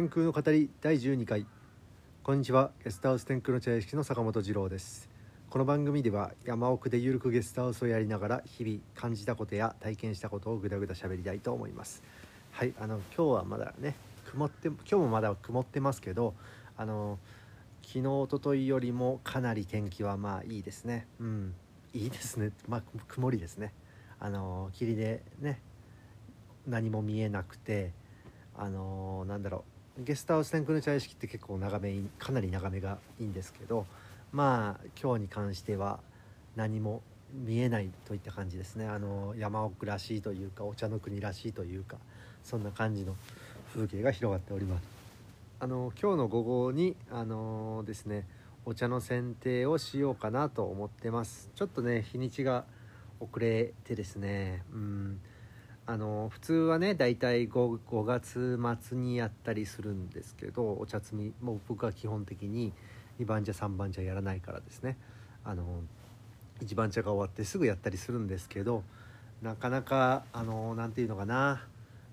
天空の語り第12回。こんにちは。ゲストハウス天空の茶屋敷の坂本二郎です。この番組では山奥でゆるくゲストハウスをやりながら日々感じたことや体験したことをぐだぐだ喋りたいと思います。はいあの今日はまだね曇って今日もまだ曇ってますけどあの昨日一昨日よりもかなり天気はまあいいですね。うん。いいですね。まあ曇りですね。あの霧でね何も見えなくてあのなんだろう。ゲストハウス天空の茶屋敷って結構眺めかなり眺めがいいんですけどまあ今日に関しては何も見えないといった感じですね。あの山奥らしいというかお茶の国らしいというかそんな感じの風景が広がっております。あの今日の午後にあのですねお茶の剪定をしようかなと思ってます。ちょっとね日にちが遅れてですねうん。あの普通はね大体 5, 5月末にやったりするんですけどお茶摘みもう僕は基本的に2番茶3番茶やらないからですね。あの1番茶が終わってすぐやったりするんですけどなかなかあの何て言うのかな。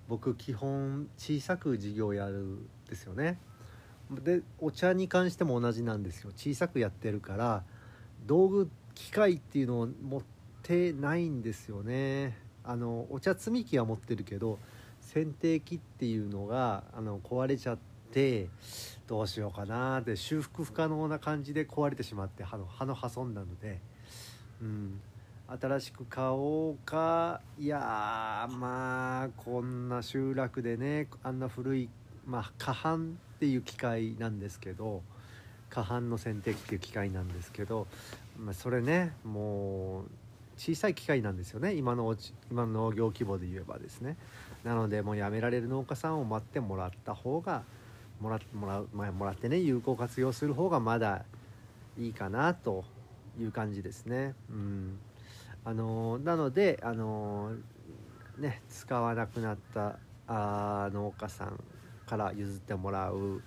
僕基本小さく事業やるんですよね。でお茶に関しても同じなんですよ。小さくやってるから道具機械っていうのを持ってないんですよね。あのお茶摘み機は持ってるけど剪定機っていうのがあの壊れちゃってどうしようかなって修復不可能な感じで壊れてしまって歯の歯の破損なので、うん、新しく買おうかいやまあこんな集落でねあんな古い、まあ、過半っていう機械なんですけど過半の剪定機っていう機械なんですけど、まあ、それねもう小さい機械なんですよね。今の今の農業規模で言えばですね。なのでもうやめられる農家さんを待ってもらった方がもらもらう、まあ、もらってね有効活用する方がまだいいかなという感じですね。うん。あのなので、あのね、使わなくなったあ農家さんから譲ってもらう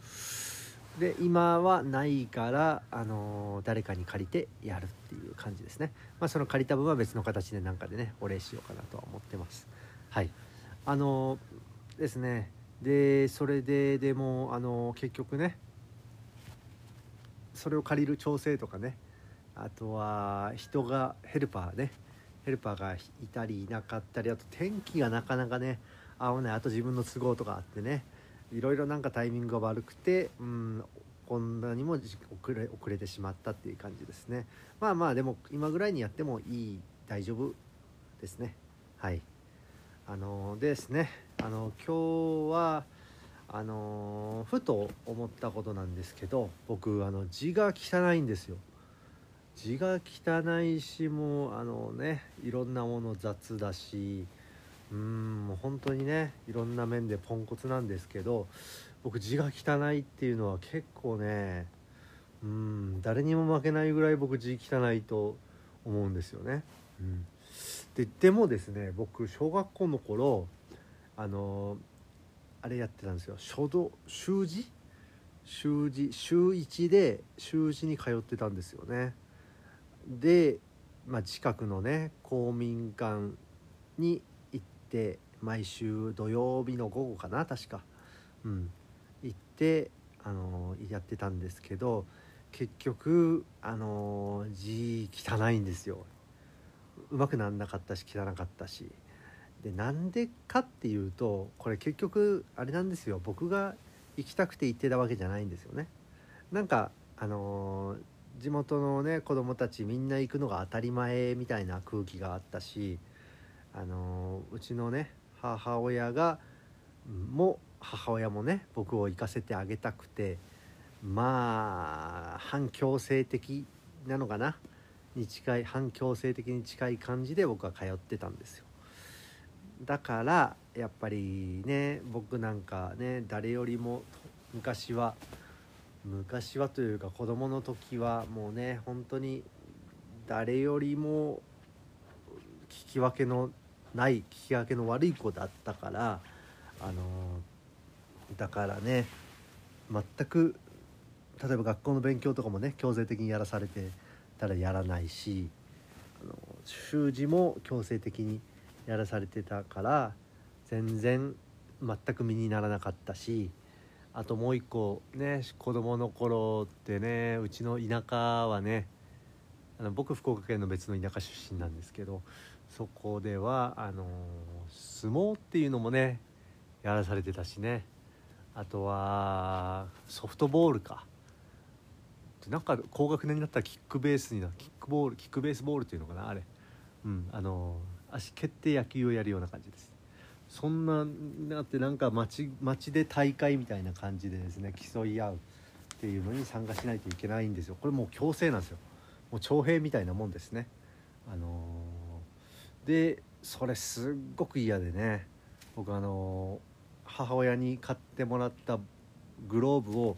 で今はないから、あの誰かに借りてやるっていう感じですね、まあ、その借りた分は別の形で何かでねお礼しようかなとは思ってます。はい。あのですね。でそれででもあの結局ねそれを借りる調整とかねあとは人がヘルパーねヘルパーがいたりいなかったりあと天気がなかなかね合わないあと自分の都合とかあってねいろいろなんかタイミングが悪くて、うん、こんなにも遅れ遅れてしまったっていう感じですね。まあまあでも今ぐらいにやってもいい大丈夫ですね。はい。あのですね。あの今日はあのふと思ったことなんですけど僕あの字が汚いんですよ。字が汚いしもうあのねいろんなもの雑だしうんもう本当にねいろんな面でポンコツなんですけど僕字が汚いっていうのは結構ねうん誰にも負けないぐらい僕字汚いと思うんですよね。うん、ででもですね僕小学校の頃あのあれやってたんですよ書道習字？習字週1で習字に通ってたんですよね。で、まあ、近くのね公民館にって毎週土曜日の午後かな確か、うん、行ってあのやってたんですけど結局あの字汚いんですよ。うまくなんなかったし汚かったし。でなんでかっていうとこれ結局あれなんですよ。僕が行きたくて行ってたわけじゃないんですよね。なんかあの地元のね子供たちみんな行くのが当たり前みたいな空気があったしあのうちのね母親がも母親もね僕を行かせてあげたくてまあ反強制的なのかなに近い反強制的に近い感じで僕は通ってたんですよ。だからやっぱりね僕なんかね誰よりも昔は昔はというか子供の時はもうね本当に誰よりも聞き分けのない聞き分けの悪い子だったからあのだからね全く例えば学校の勉強とかもね強制的にやらされてたらやらないしあの習字も強制的にやらされてたから全然全く身にならなかったしあともう一個ね子供の頃ってねうちの田舎はねあの僕福岡県の別の田舎出身なんですけどそこではあの相撲っていうのもねやらされてたしね。あとはソフトボールか。なんか高学年になったらキックベースになキックボールキックベースボールっていうのかなあれ。うんあの足蹴って野球をやるような感じです。そんななってなんか街街で大会みたいな感じでですね競い合うっていうのに参加しないといけないんですよ。これもう強制なんですよ。もう徴兵みたいなもんですね。あの、でそれすっごく嫌でね。僕あの、母親に買ってもらったグローブを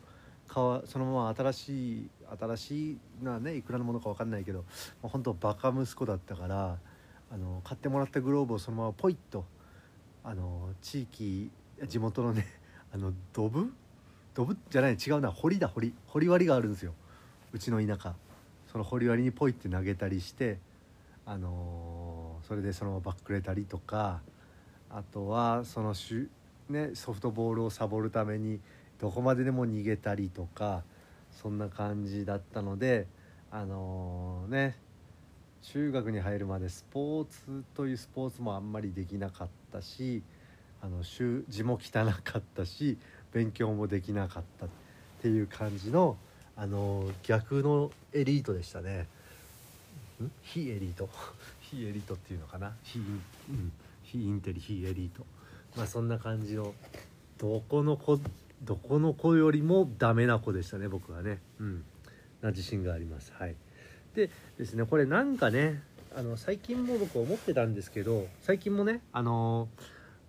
そのまま新しい新しいなねいくらのものか分かんないけど本当バカ息子だったからあの買ってもらったグローブをそのままポイッとあの地域地元のね あのドブ？ドブ？じゃない違うな堀だ堀。堀割りがあるんですよ。うちの田舎。その堀割りにポイって投げたりしてあのそれでそのままバックれたりとかあとはそのしゅ、ね、ソフトボールをサボるためにどこまででも逃げたりとかそんな感じだったのであのー、ね中学に入るまでスポーツというスポーツもあんまりできなかったしあの字も汚かったし勉強もできなかったっていう感じのあの逆のエリートでしたね。非エリート 非エリートっていうのかな。非,、うん、非インテリ非エリート。まあそんな感じのどこの子どこの子よりもダメな子でしたね僕はね。うん。な自信があります。はい。でですねこれなんかねあの最近も僕思ってたんですけど最近もねあの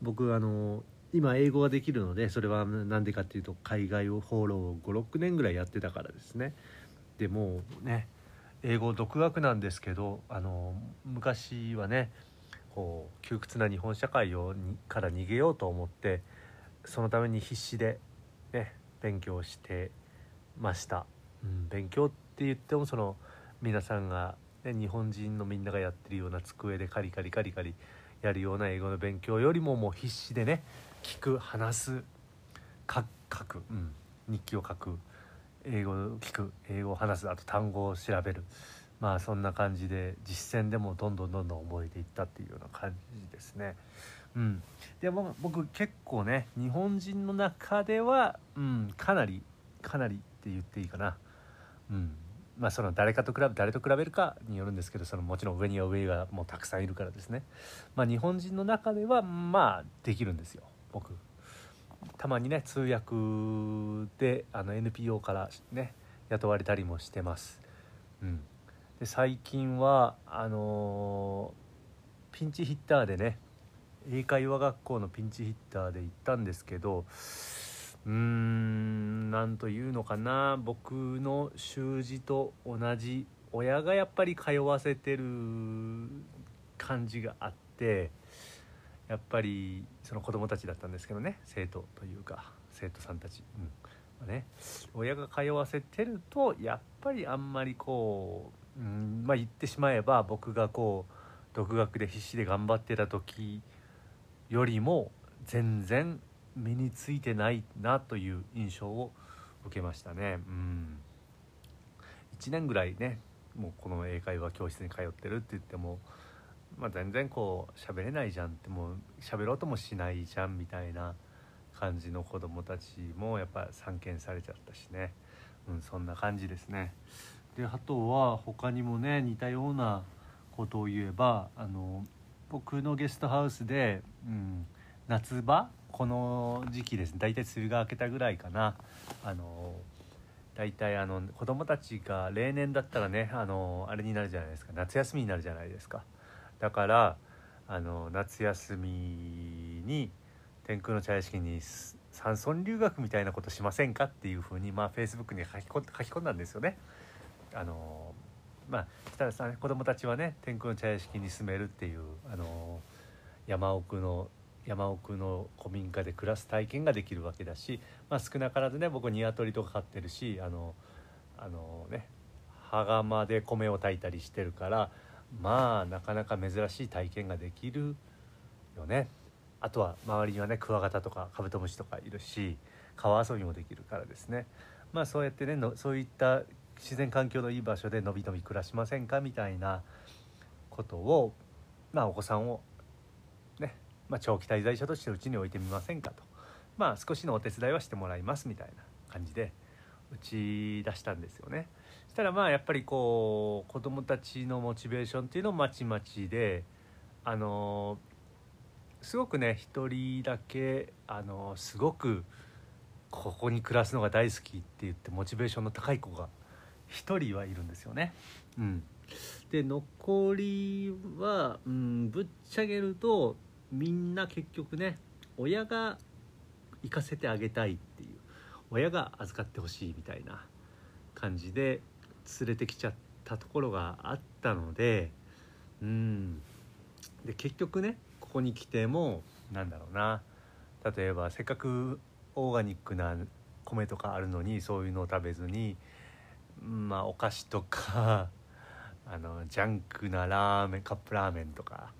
僕あの今英語ができるのでそれは何でかっていうと海外をフォローを56年ぐらいやってたからですね。でもうね英語独学なんですけどあの昔はねこう窮屈な日本社会をにから逃げようと思ってそのために必死で、ね、勉強してました、うん、勉強って言ってもその皆さんが、ね、日本人のみんながやってるような机でカリカリカリカリやるような英語の勉強よりももう必死でね聞く話す書く、うん、日記を書く。英語を聞く英語を話すあと単語を調べる。まあそんな感じで実践でもどんどんどんどん覚えていったっていうような感じですね。うん、でも僕結構ね日本人の中では、うん、かなりかなりって言っていいかな、うん、まあその誰かと比べ誰と比べるかによるんですけどそのもちろん上には上がもうたくさんいるからですね、まあ、日本人の中ではまあできるんですよ僕。たまにね通訳であの NPO からね雇われたりもしてます。うん、で最近はあのー、ピンチヒッターでね英会話学校のピンチヒッターで行ったんですけどうーん何というのかな僕の習字と同じ親がやっぱり通わせてる感じがあってやっぱりその子供たちだったんですけどね生徒というか生徒さんたち、うん。ね、親が通わせてるとやっぱりあんまりこう、うんまあ、言ってしまえば僕がこう独学で必死で頑張ってた時よりも全然身についてないなという印象を受けましたね。うん、1年ぐらいねもうこの英会話教室に通ってるって言ってもまあ、全然こう喋れないじゃんってもう喋ろうともしないじゃんみたいな感じの子どもたちもやっぱ散見されちゃったしね、うん、そんな感じですね。であとは他にもね似たようなことを言えばあの僕のゲストハウスで、うん、夏場この時期ですね大体梅雨が明けたぐらいかなあの大体あの子供たちが例年だったらねあのあれになるじゃないですか夏休みになるじゃないですか。だからあの夏休みに天空の茶屋敷に山村留学みたいなことしませんかっていうふうにまあフェイスブックに書き込書き込んだんですよね。あのまあしたらさ子供たちはね天空の茶屋敷に住めるっていうあの山奥の山奥の古民家で暮らす体験ができるわけだし、まあ、少なからずね僕鶏とか飼ってるしあのあのね羽釜で米を炊いたりしてるからまあなかなか珍しい体験ができるよね。あとは周りにはねクワガタとかカブトムシとかいるし川遊びもできるからですね。まあそうやってねのそういった自然環境のいい場所でのびのび暮らしませんかみたいなことをまあお子さんをね、まあ、長期滞在者としてうちに置いてみませんかと。まあ少しのお手伝いはしてもらいますみたいな感じで打ち出したんですよね。したらまあやっぱりこう子どもたちのモチベーションっていうのをまちまちであのすごくね一人だけあのすごくここに暮らすのが大好きって言ってモチベーションの高い子が1人はいるんですよね。うん、で残りは、うん、ぶっちゃけるとみんな結局ね親が行かせてあげたいっていう親が預かってほしいみたいな感じで連れてきちゃったところがあったのでうん。で結局ねここに来てもなんだろうな。例えばせっかくオーガニックな米とかあるのにそういうのを食べずにまあお菓子とか あのジャンクなラーメンカップラーメンとか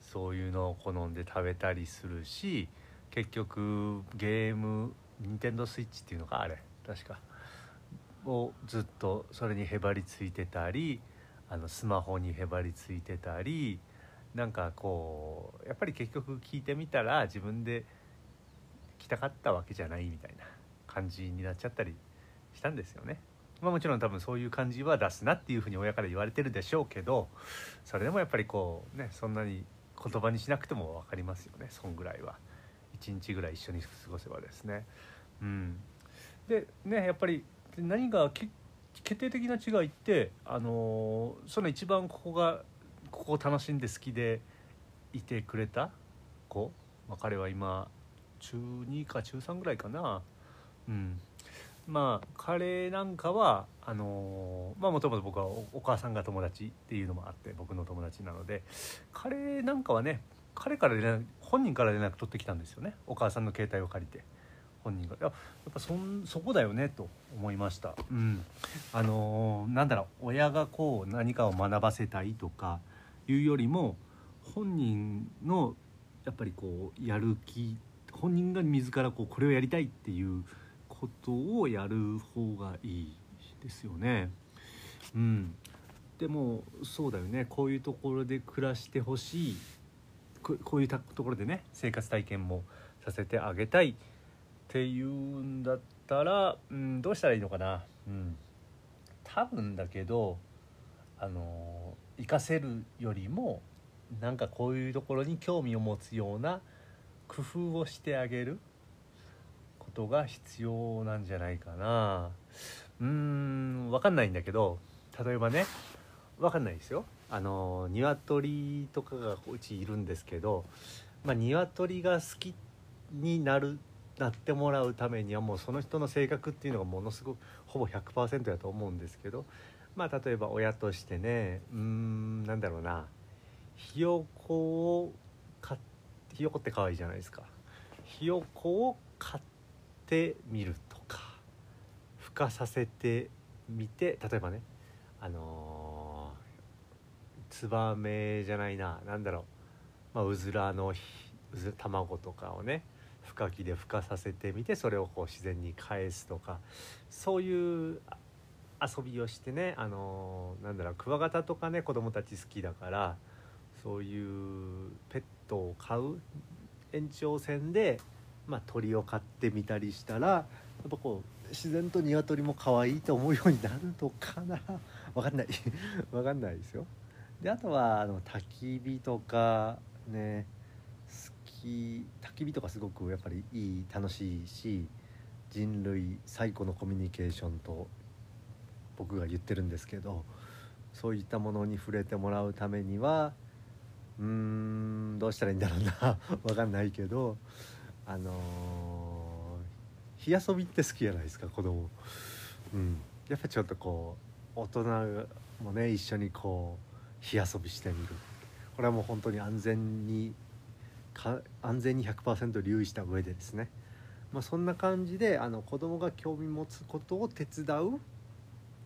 そういうのを好んで食べたりするし結局ゲーム任天堂スイッチっていうのかあれ確か。をずっとそれにへばりついてたりあのスマホにへばりついてたりなんかこうやっぱり結局聞いてみたら自分で来たかったわけじゃないみたいな感じになっちゃったりしたんですよね。まあ、もちろん多分そういう感じは出すなっていうふうに親から言われてるでしょうけどそれでもやっぱりこうねそんなに言葉にしなくても分かりますよねそんぐらいは1日ぐらい一緒に過ごせばですね。うん、でねやっぱりで何が決定的な違いってあの、その一番ここがここを楽しんで好きでいてくれた子、まあ、彼は今中2か中3ぐらいかな。うん。まあ彼なんかはあのまあもともと僕はお母さんが友達っていうのもあって僕の友達なので彼なんかはね彼から連絡本人から連絡取ってきたんですよね。お母さんの携帯を借りて。本人がやっぱそんそこだよねと思いました。うん。あのー、なんだろう親がこう何かを学ばせたいとかいうよりも本人のやっぱりこうやる気本人が自らこうこれをやりたいっていうことをやる方がいいですよね。うん、でもそうだよね。こういうところで暮らしてほしい。こういうところでね生活体験もさせてあげたい。っていうんだったら、うん、どうしたらいいのかな、うん、多分だけどあの行かせるよりもなんかこういうところに興味を持つような工夫をしてあげることが必要なんじゃないかな。うーん分かんないんだけど例えばね分かんないですよ。あの鶏とかがうちいるんですけどまあ鶏が好きになるなってもらうためにはもうその人の性格っていうのがものすごくほぼ100%だと思うんですけどまあ例えば親としてねうーんなんだろうなひよこを買っひよこって可愛いじゃないですか。ひよこを買ってみるとか孵化させてみて例えばねあのー、ツバメじゃないな何だろう、まあ、うずらのうず卵とかをね孵化器で孵化させてみてそれをこう自然に返すとかそういう遊びをしてねあのー、なんだろうクワガタとかね子供たち好きだからそういうペットを飼う延長線で、まあ、鳥を飼ってみたりしたらやっぱこう自然と鶏も可愛いと思うようになるのかな？分かんない。分かんないですよ。であとはあの焚き火とかね。き焚き火とかすごくやっぱりいい楽しいし人類最古のコミュニケーションと僕が言ってるんですけどそういったものに触れてもらうためにはうーんどうしたらいいんだろうな 分かんないけどあのー、火遊びって好きじゃないですか子供。うん。やっぱちょっとこう大人もね一緒にこう火遊びしてみる。これはもう本当に安全に安全に100%留意した上でですね、まあ、そんな感じであの子供が興味持つことを手伝う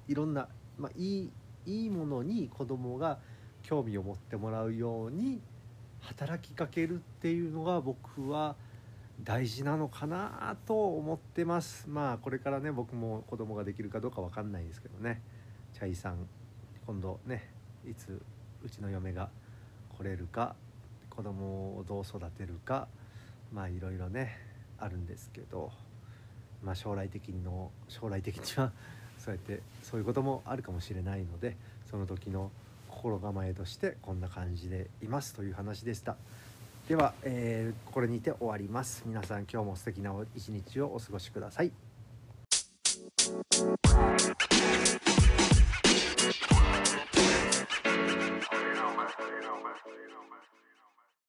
いろんな、まあ、いいいいものに子供が興味を持ってもらうように働きかけるっていうのが僕は大事なのかなと思ってます。まあこれからね僕も子供ができるかどうかわかんないですけどね。チャイさん今度ねいつうちの嫁が来れるか子供をどう育てるかまあいろいろねあるんですけどまあ将来的の将来的にはそうやってそういうこともあるかもしれないのでその時の心構えとしてこんな感じでいますという話でした。では、えーこれにて終わります。皆さん今日も素敵な一日をお過ごしください。